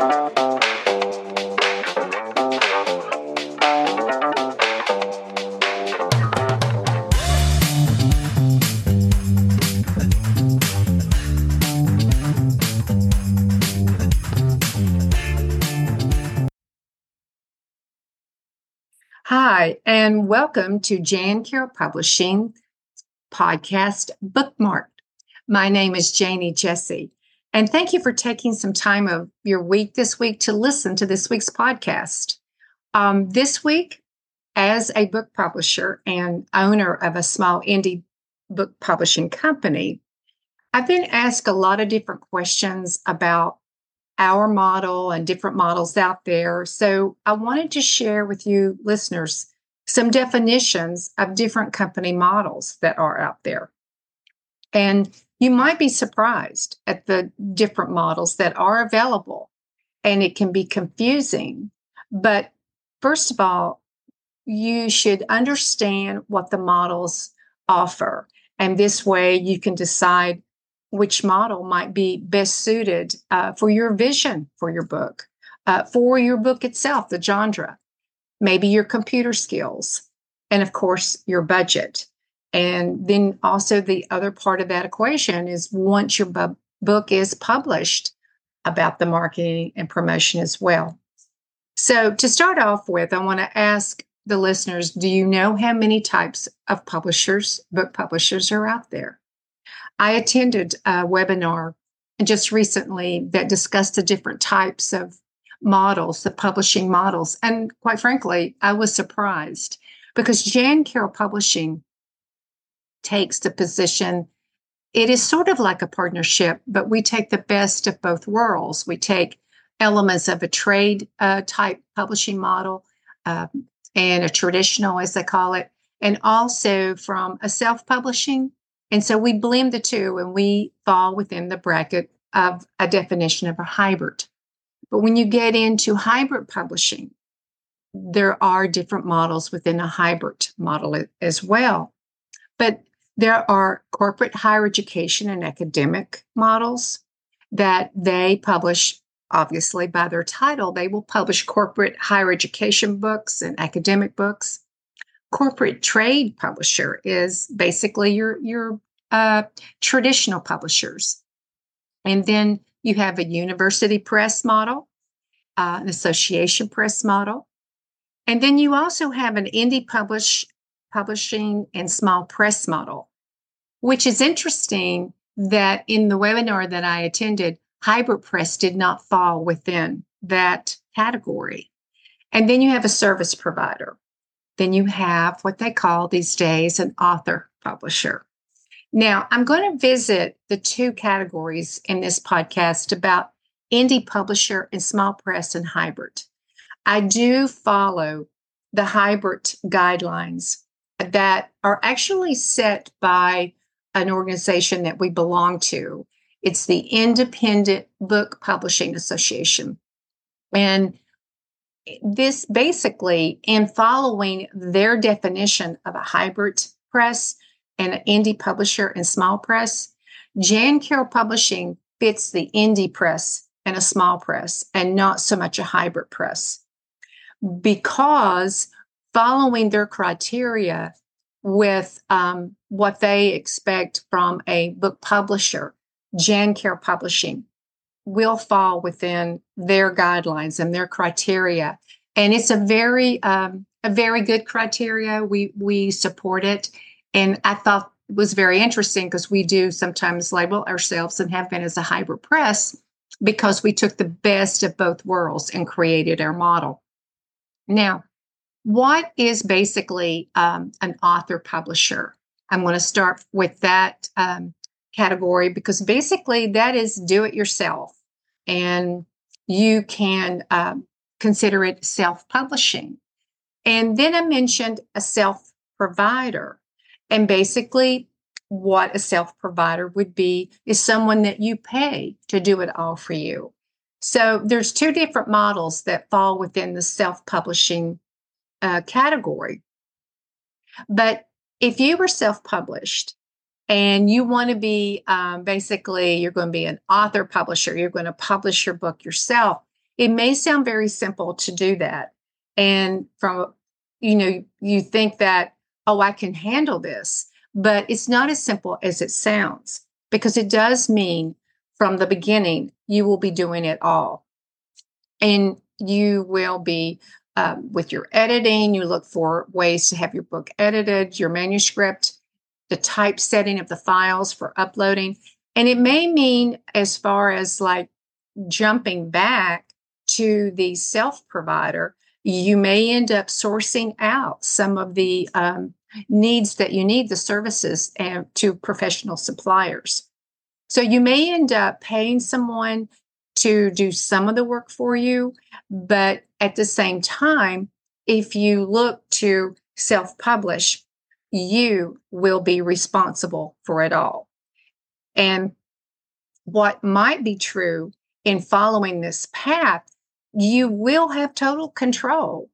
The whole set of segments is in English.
Hi, and welcome to Jan-Carol Publishing podcast Bookmarked. My name is Janie Jessee, and thank you for taking some time of your week this week to listen to this week's podcast. Um, this week, as a book publisher and owner of a small indie book publishing company, I've been asked a lot of different questions about our model and different models out there. So I wanted to share with you listeners some definitions of different company models that are out there. And you might be surprised at the different models that are available, and it can be confusing. But first of all, you should understand what the models offer. And this way you can decide which model might be best suited uh, for your vision for your book, uh, for your book itself, the genre, maybe your computer skills, and of course, your budget. And then also, the other part of that equation is once your bu- book is published, about the marketing and promotion as well. So, to start off with, I want to ask the listeners do you know how many types of publishers, book publishers, are out there? I attended a webinar just recently that discussed the different types of models, the publishing models. And quite frankly, I was surprised because Jan-Carol Publishing takes the position. It is sort of like a partnership, but we take the best of both worlds. We take elements of a trade uh, type publishing model uh, and a traditional, as they call it, and also from a self publishing and so we blend the two and we fall within the bracket of a definition of a hybrid. But when you get into hybrid publishing, there are different models within a hybrid model as well. But there are corporate higher education and academic models that they publish, obviously, by their title. They will publish corporate higher education books and academic books. Corporate trade publisher is basically your your uh, traditional publishers, and then you have a university press model, uh, an association press model, and then you also have an indie publish publishing and small press model, which is interesting. That in the webinar that I attended, hybrid press did not fall within that category. And then you have a service provider. Then you have what they call these days an author publisher. Now, I'm going to visit the two categories in this podcast about indie publisher and small press and hybrid. I do follow the hybrid guidelines that are actually set by an organization that we belong to. It's the Independent Book Publishing Association. And this basically, in following their definition of a hybrid press and an indie publisher and small press, Jan-Carol Publishing fits the indie press and a small press and not so much a hybrid press. Because following their criteria with um, what they expect from a book publisher, Jan-Carol Publishing will fall within their guidelines and their criteria. And it's a very um, a very good criteria. We we support it, and I thought it was very interesting because we do sometimes label ourselves and have been as a hybrid press because we took the best of both worlds and created our model. Now, what is basically um, an author publisher? I'm going to start with that um, category because basically that is do it yourself and you can um, consider it self publishing. And then I mentioned a self provider. And basically, what a self provider would be is someone that you pay to do it all for you. So there's two different models that fall within the self publishing uh, category. But if you were self published and you want to be um, basically, you're going to be an author publisher, you're going to publish your book yourself. it may sound very simple to do that. And from, you know, you think that, oh, I can handle this, but it's not as simple as it sounds because it does mean from the beginning, you will be doing it all. And you will be um, with your editing, you look for ways to have your book edited, your manuscript, the typesetting of the files for uploading. And it may mean, as far as like jumping back to the self provider, you may end up sourcing out some of the um, needs that you need, the services, and to professional suppliers. So you may end up paying someone to do some of the work for you, but at the same time, if you look to self publish, you will be responsible for it all. And what might be true in following this path, you will have total control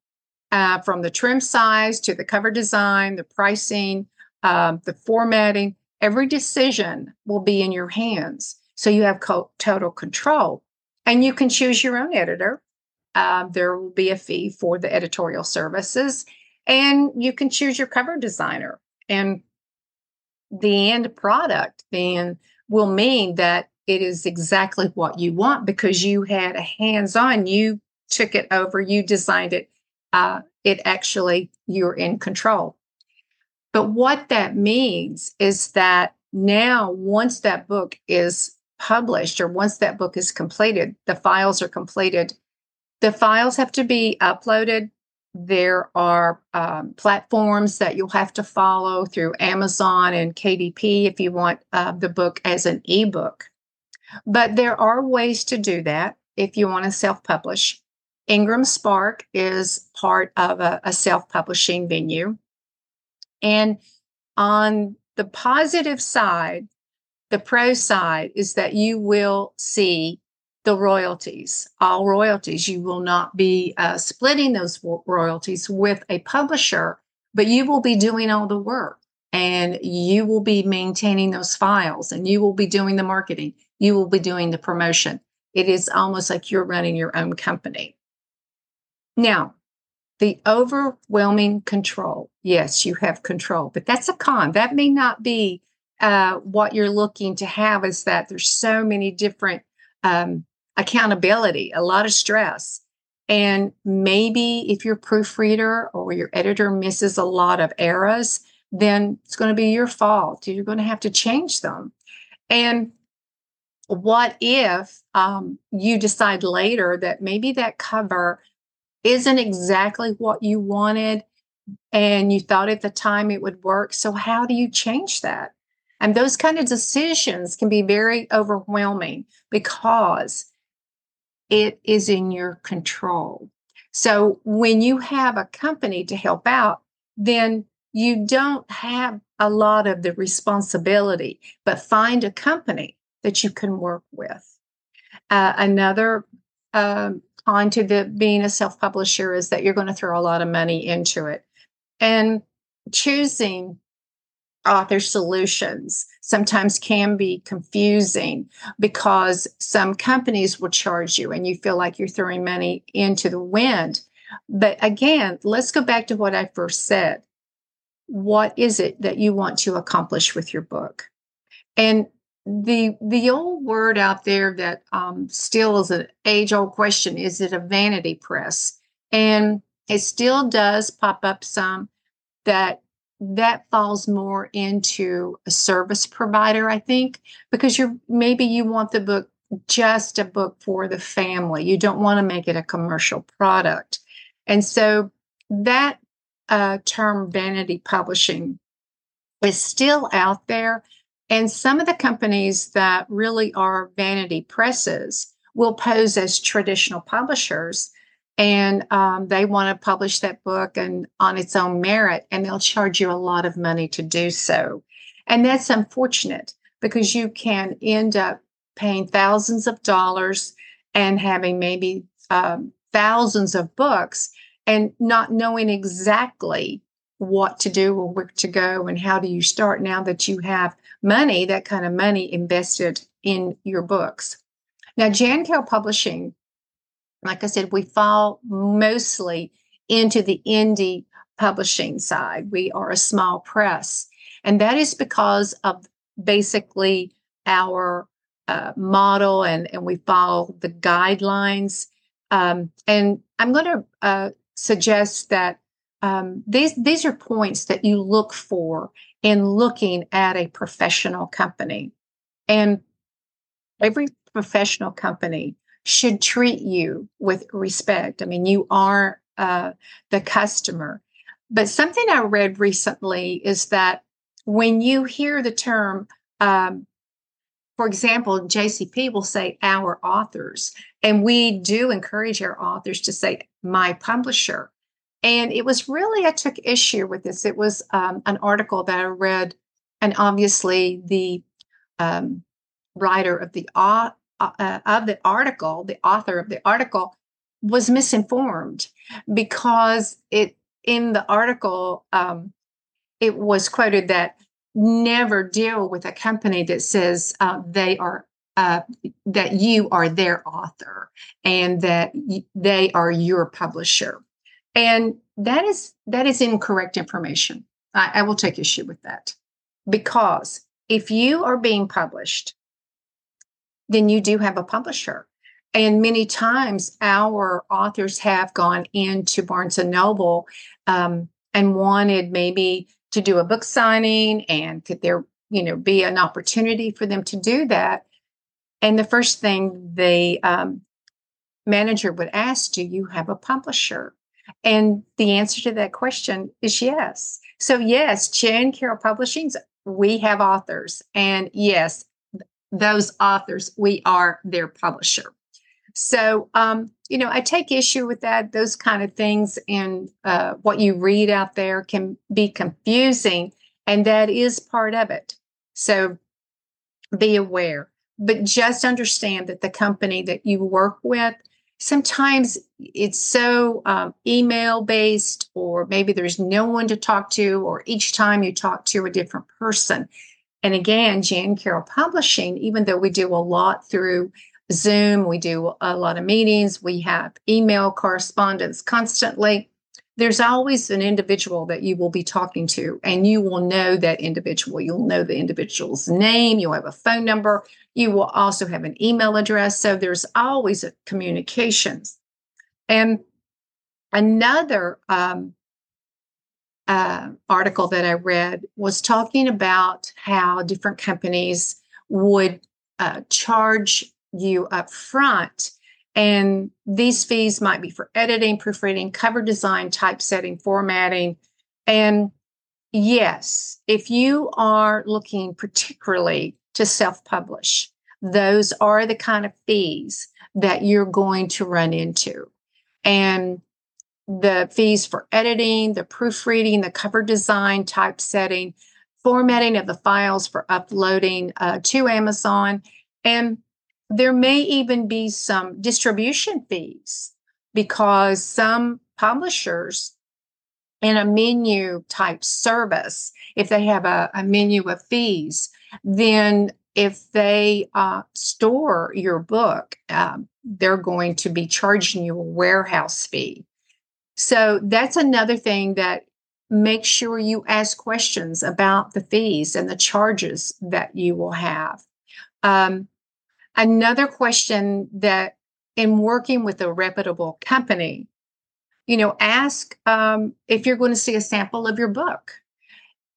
uh, from the trim size to the cover design, the pricing, um, the formatting. Every decision will be in your hands. So you have co- total control. And you can choose your own editor. Uh, there will be a fee for the editorial services. And you can choose your cover designer. And the end product then will mean that it is exactly what you want because you had a hands on, you took it over, you designed it. Uh, it actually, you're in control. But what that means is that now, once that book is published or once that book is completed, the files are completed, the files have to be uploaded there are um, platforms that you'll have to follow through Amazon and KDP if you want uh, the book as an ebook. But there are ways to do that if you want to self publish. IngramSpark is part of a, a self publishing venue. And on the positive side, the pro side is that you will see the royalties, all royalties. You will not be uh, splitting those royalties with a publisher, but you will be doing all the work and you will be maintaining those files and you will be doing the marketing. You will be doing the promotion. It is almost like you're running your own company. Now, the overwhelming control. Yes, you have control, but that's a con. That may not be uh, what you're looking to have. Is that there's so many different um, accountability, a lot of stress. And maybe if your proofreader or your editor misses a lot of errors, then it's going to be your fault. You're going to have to change them. And what if um, you decide later that maybe that cover isn't exactly what you wanted and you thought at the time it would work? So, how do you change that? And those kind of decisions can be very overwhelming because it is in your control. So when you have a company to help out, then you don't have a lot of the responsibility, but find a company that you can work with. Uh, another um, to the being a self-publisher is that you're going to throw a lot of money into it, and choosing author solutions sometimes can be confusing because some companies will charge you and you feel like you're throwing money into the wind. But again, let's go back to what I first said. What is it that you want to accomplish with your book? And the the old word out there that um, still is an age old question is it a vanity press? And it still does pop up some that that falls more into a service provider, I think, because you're maybe you want the book just a book for the family. You don't want to make it a commercial product. And so that uh, term vanity publishing is still out there. And some of the companies that really are vanity presses will pose as traditional publishers and um, they want to publish that book and on its own merit and they'll charge you a lot of money to do so. And that's unfortunate because you can end up paying thousands of dollars and having maybe um, thousands of books and not knowing exactly what to do or where to go and how do you start now that you have money that kind of money invested in your books. Now jan publishing like I said, we fall mostly into the indie publishing side. We are a small press. And that is because of basically our uh, model and, and we follow the guidelines. Um, and I'm going to uh, suggest that um, these, these are points that you look for in looking at a professional company. And every professional company should treat you with respect. I mean, you are uh, the customer. But something I read recently is that when you hear the term, um, for example, JCP will say our authors, and we do encourage our authors to say my publisher. And it was really, I took issue with this. It was um, an article that I read, and obviously the um, writer of the uh, uh, of the article, the author of the article, was misinformed because it in the article um, it was quoted that never deal with a company that says uh, they are uh, that you are their author and that y- they are your publisher. And that is that is incorrect information. I, I will take issue with that because if you are being published then you do have a publisher. And many times our authors have gone into barnes and noble um, and wanted maybe to do a book signing and could there you know be an opportunity for them to do that. And the first thing the um, manager would ask do you have a publisher? And the answer to that question is yes. So yes Jan-Carol publishings we have authors. And yes those authors we are their publisher so, um, you know, I take issue with that. Those kind of things and uh, what you read out there can be confusing, and that is part of it. So, be aware, but just understand that the company that you work with sometimes it's so um, email based, or maybe there's no one to talk to, or each time you talk to a different person. And again, Jan-Carol Publishing, even though we do a lot through Zoom, we do a lot of meetings, we have email correspondence constantly. There's always an individual that you will be talking to, and you will know that individual. You'll know the individual's name, you'll have a phone number, you will also have an email address. So there's always a communications. And another um, uh, article that I read was talking about how different companies would uh, charge you up front. And these fees might be for editing, proofreading, cover design, typesetting, formatting. And yes, if you are looking particularly to self publish, those are the kind of fees that you're going to run into. And the fees for editing, the proofreading, the cover design, typesetting, formatting of the files for uploading uh, to Amazon, and there may even be some distribution fees because some publishers in a menu type service, if they have a, a menu of fees, then if they uh, store your book, um, they're going to be charging you a warehouse fee. So that's another thing that make sure you ask questions about the fees and the charges that you will have. Um, Another question that in working with a reputable company, you know, ask um, if you're going to see a sample of your book.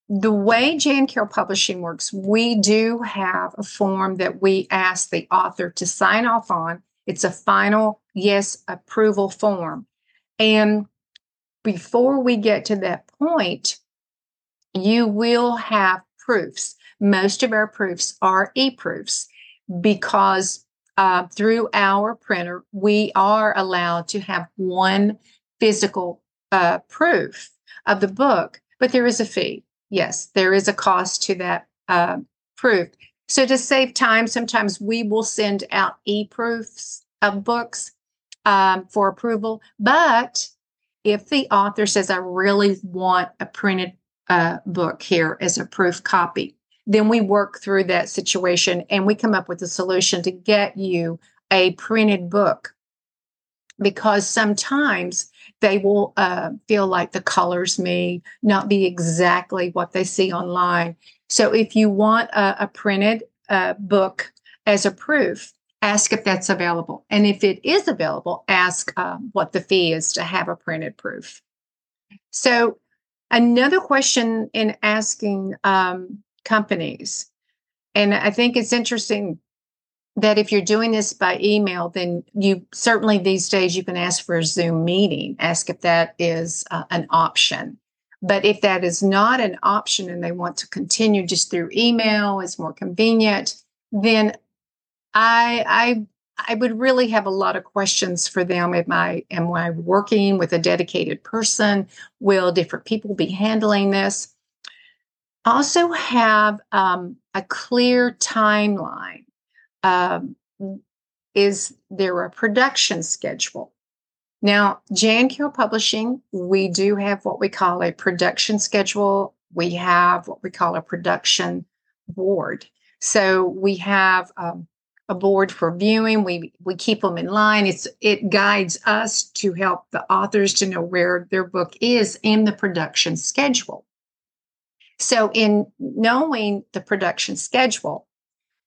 The way Jan-Carol Publishing works, we do have a form that we ask the author to sign off on. It's a final yes approval form. And before we get to that point, you will have proofs. Most of our proofs are e proofs because uh, through our printer, we are allowed to have one physical uh, proof of the book, but there is a fee. Yes, there is a cost to that uh, proof. So to save time, sometimes we will send out e-proofs of books um, for approval. But if the author says, "I really want a printed uh, book here as a proof copy," then we work through that situation and we come up with a solution to get you a printed book because sometimes they will uh, feel like the colors may not be exactly what they see online. So if you want a, a printed uh, book as a proof, ask if that's available. And if it is available, ask uh, what the fee is to have a printed proof. So, another question in asking um, companies, and I think it's interesting that if you're doing this by email, then you certainly these days you can ask for a Zoom meeting, ask if that is uh, an option. But if that is not an option and they want to continue just through email, it's more convenient, then I I I would really have a lot of questions for them. Am I am I working with a dedicated person? Will different people be handling this? Also, have um, a clear timeline. Um, is there a production schedule? Now, Jan-Carol Publishing, we do have what we call a production schedule. We have what we call a production board. So we have um, a board for viewing. We we keep them in line. It's it guides us to help the authors to know where their book is in the production schedule. So in knowing the production schedule,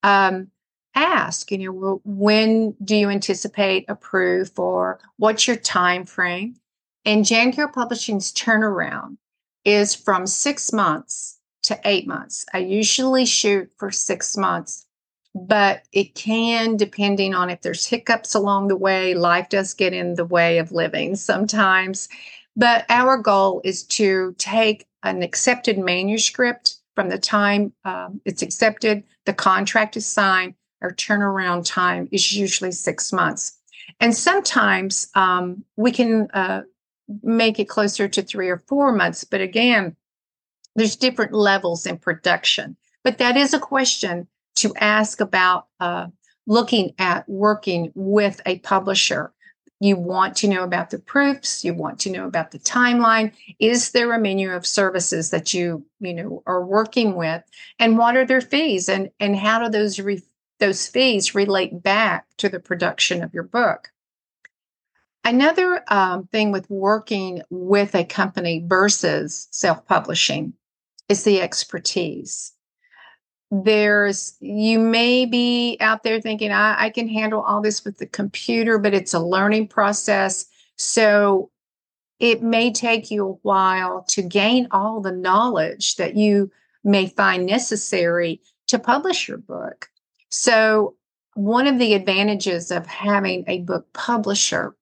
um, ask you know when do you anticipate a proof or what's your time frame? And Jan-Carol Publishing's turnaround is from six months to eight months. I usually shoot for six months but it can depending on if there's hiccups along the way life does get in the way of living sometimes. But our goal is to take an accepted manuscript from the time um, it's accepted the contract is signed our turnaround time is usually six months. And sometimes um, we can uh, make it closer to three or four months but again there's different levels in production. But that is a question to ask about uh, looking at working with a publisher. You want to know about the proofs. You want to know about the timeline. Is there a menu of services that you you know are working with, and what are their fees, and and how do those re- those fees relate back to the production of your book? Another um, thing with working with a company versus self publishing is the expertise there's you may be out there thinking I, I, can handle all this with the computer but it's a learning process. So it may take you a while to gain all the knowledge that you may find necessary to publish your book. So one of the advantages of having a book publisher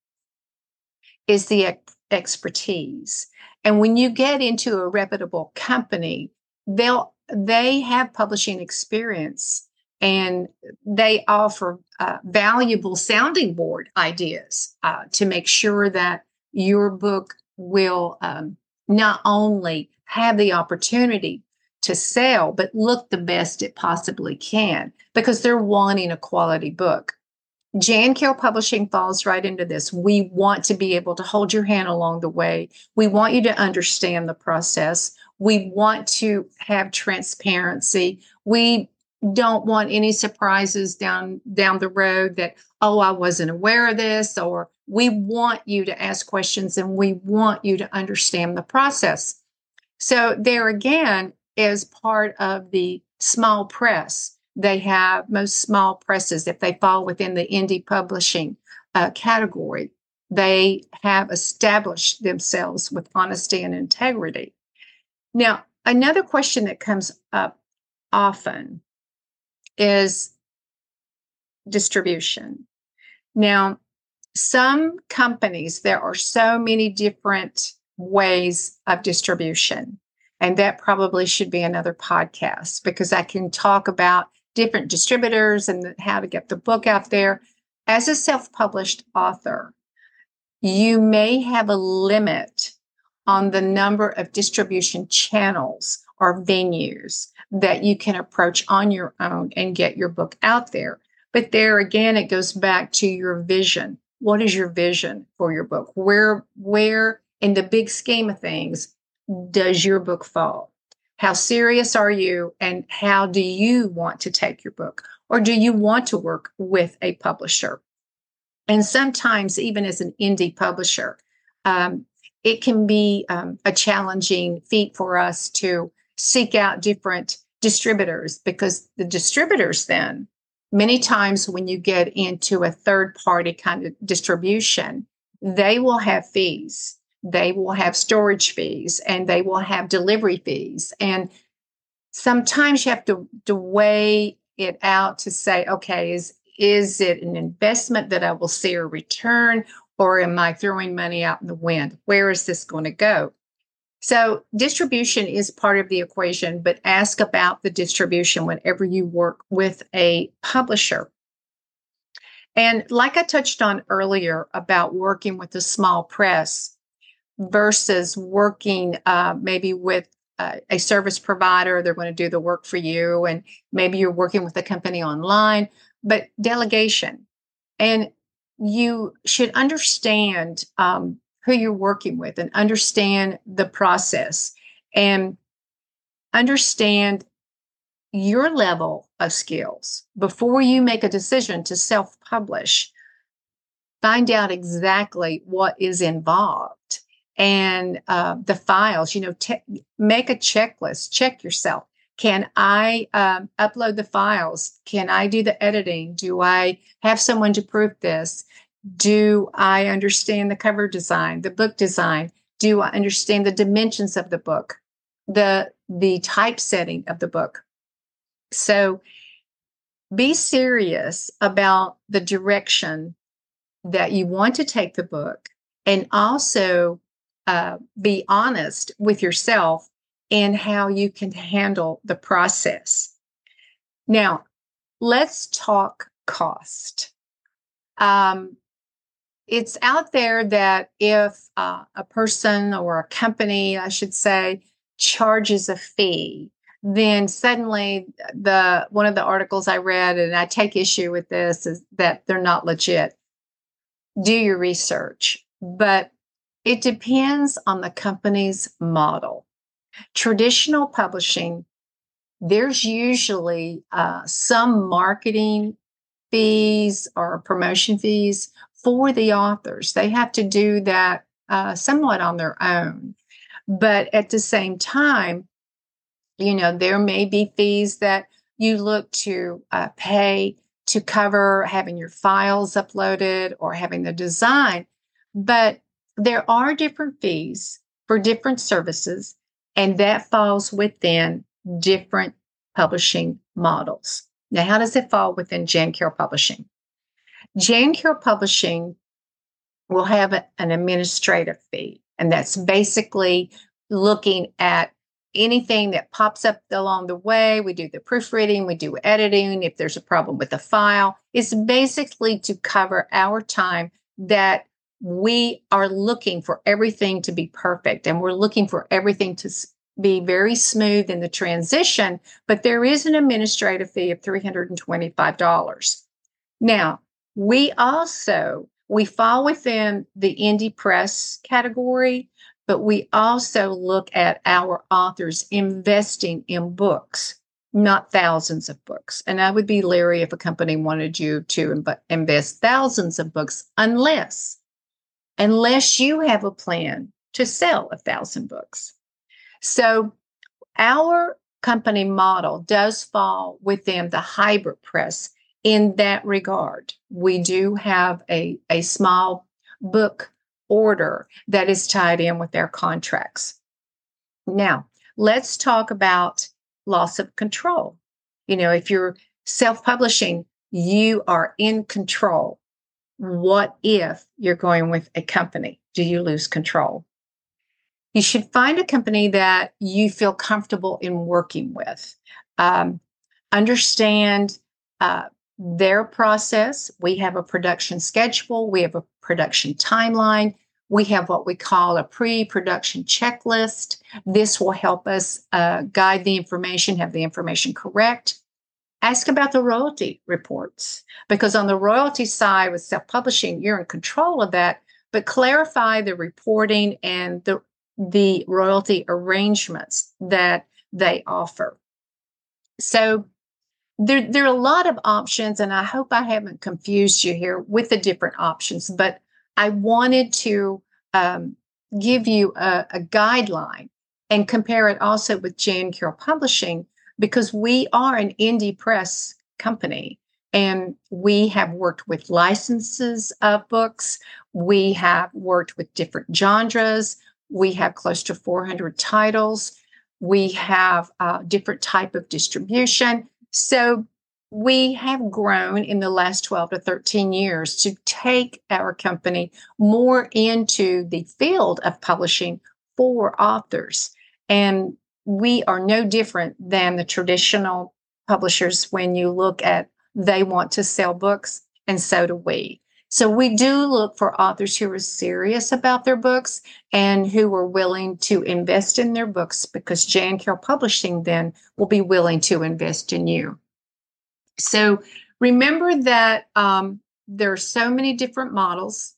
is the ex- expertise. And when you get into a reputable company they'll they have publishing experience and they offer uh, valuable sounding board ideas uh, to make sure that your book will um, not only have the opportunity to sell, but look the best it possibly can because they're wanting a quality book. Jan-Carol Publishing falls right into this. We want to be able to hold your hand along the way. We want you to understand the process. We want to have transparency. We don't want any surprises down down the road that oh I wasn't aware of this or we want you to ask questions and we want you to understand the process. So there again is part of the small press. They have most small presses if they fall within the indie publishing uh, category. They have established themselves with honesty and integrity. Now, another question that comes up often is distribution. Now, some companies, there are so many different ways of distribution. And that probably should be another podcast because I can talk about different distributors and how to get the book out there. As a self published author, you may have a limit on the number of distribution channels or venues that you can approach on your own and get your book out there. But there again, it goes back to your vision. What is your vision for your book? Where, where in the big scheme of things does your book fall? How serious are you and how do you want to take your book? Or do you want to work with a publisher? And sometimes, even as an indie publisher, um, it can be um, a challenging feat for us to seek out different distributors because the distributors then many times when you get into a third party kind of distribution they will have fees they will have storage fees and they will have delivery fees. And sometimes you have to, to weigh it out to say okay is is it an investment that i will see a return or am I throwing money out in the wind? Where is this going to go? So, distribution is part of the equation, but ask about the distribution whenever you work with a publisher. And like I touched on earlier about working with a small press versus working uh, maybe with uh, a service provider, they're going to do the work for you, and maybe you're working with a company online, but delegation. And you should understand um, who you're working with and understand the process and understand your level of skills before you make a decision to self publish. Find out exactly what is involved and uh, the files, you know, te- make a checklist, check yourself. Can I um, upload the files? Can I do the editing? Do I have someone to proof this? Do I understand the cover design, the book design? Do I understand the dimensions of the book, the the typesetting of the book? So be serious about the direction that you want to take the book and also uh, be honest with yourself and how you can handle the process. Now, let's talk cost. Um, it's out there that if uh, a person or a company, I should say, charges a fee, then suddenly the one of the articles I read, and I take issue with this, is that they're not legit. Do your research, but it depends on the company's model. Traditional publishing, there's usually uh, some marketing fees or promotion fees for the authors. They have to do that uh, somewhat on their own. But at the same time, you know, there may be fees that you look to uh, pay to cover having your files uploaded or having the design. But there are different fees for different services, and that falls within different publishing models. Now, how does it fall within Jan Publishing? Jan Publishing will have a, an administrative fee, and that's basically looking at anything that pops up along the way. We do the proofreading, we do editing. If there's a problem with the file, it's basically to cover our time that we are looking for everything to be perfect and we're looking for everything to be very smooth in the transition. But there is an administrative fee of $325. Now, we also we fall within the indie press category, but we also look at our authors investing in books, not thousands of books. And I would be leery if a company wanted you to invest thousands of books unless unless you have a plan to sell a thousand books. So our company model does fall within the hybrid press in that regard. We do have a, a small book order that is tied in with their contracts. Now, let's talk about loss of control. You know, if you're self publishing, you are in control. What if you're going with a company? Do you lose control? You should find a company that you feel comfortable in working with. Um, understand uh, their process. We have a production schedule, we have a production timeline, we have what we call a pre production checklist. This will help us uh, guide the information, have the information correct. Ask about the royalty reports because on the royalty side with self publishing, you're in control of that, but clarify the reporting and the, the royalty arrangements that they offer. So there, there are a lot of options, and I hope I haven't confused you here with the different options, but I wanted to um, give you a, a guideline and compare it also with Jan-Carol Publishing because we are an indie press company and we have worked with licenses of books. We have worked with different genres. We have close to 400 titles. We have a uh, different type of distribution. So we have grown in the last 12 to 13 years to take our company more into the field of publishing for authors. And we are no different than the traditional publishers when you look at they want to sell books, and so do we. So we do look for authors who are serious about their books and who are willing to invest in their books because Jan-Carol Publishing then will be willing to invest in you. So remember that um, there are so many different models,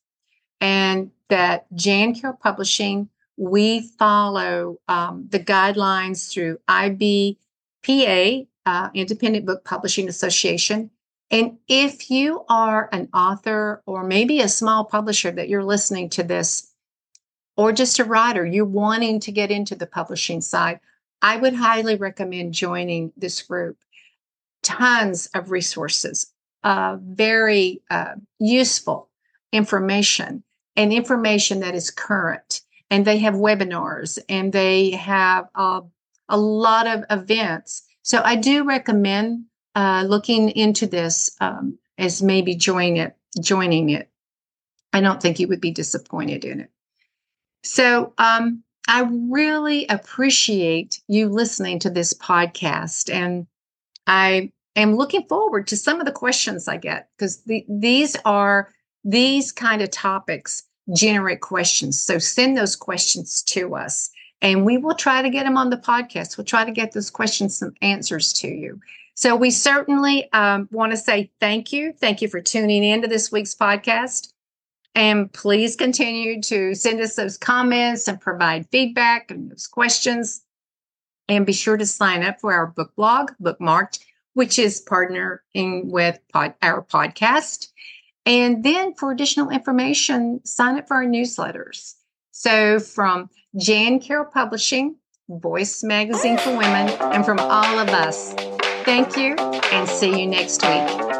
and that Jan-Carol Publishing, we follow um, the guidelines through IBPA, uh, Independent Book Publishing Association. And if you are an author or maybe a small publisher that you're listening to this, or just a writer, you're wanting to get into the publishing side, I would highly recommend joining this group tons of resources, uh, very uh, useful information and information that is current. And they have webinars and they have uh, a lot of events. So I do recommend uh, looking into this um, as maybe join it, joining it. I don't think you would be disappointed in it. So um, I really appreciate you listening to this podcast and I am looking forward to some of the questions I get because the, these are these kind of topics generate questions. So send those questions to us and we will try to get them on the podcast. We'll try to get those questions some answers to you. So we certainly um, want to say thank you. Thank you for tuning in to this week's podcast. And please continue to send us those comments and provide feedback and those questions. And be sure to sign up for our book blog, Bookmarked, which is partnering with pod, our podcast. And then for additional information, sign up for our newsletters. So from Jan-Carol Publishing, Voice Magazine for Women, and from all of us, thank you and see you next week.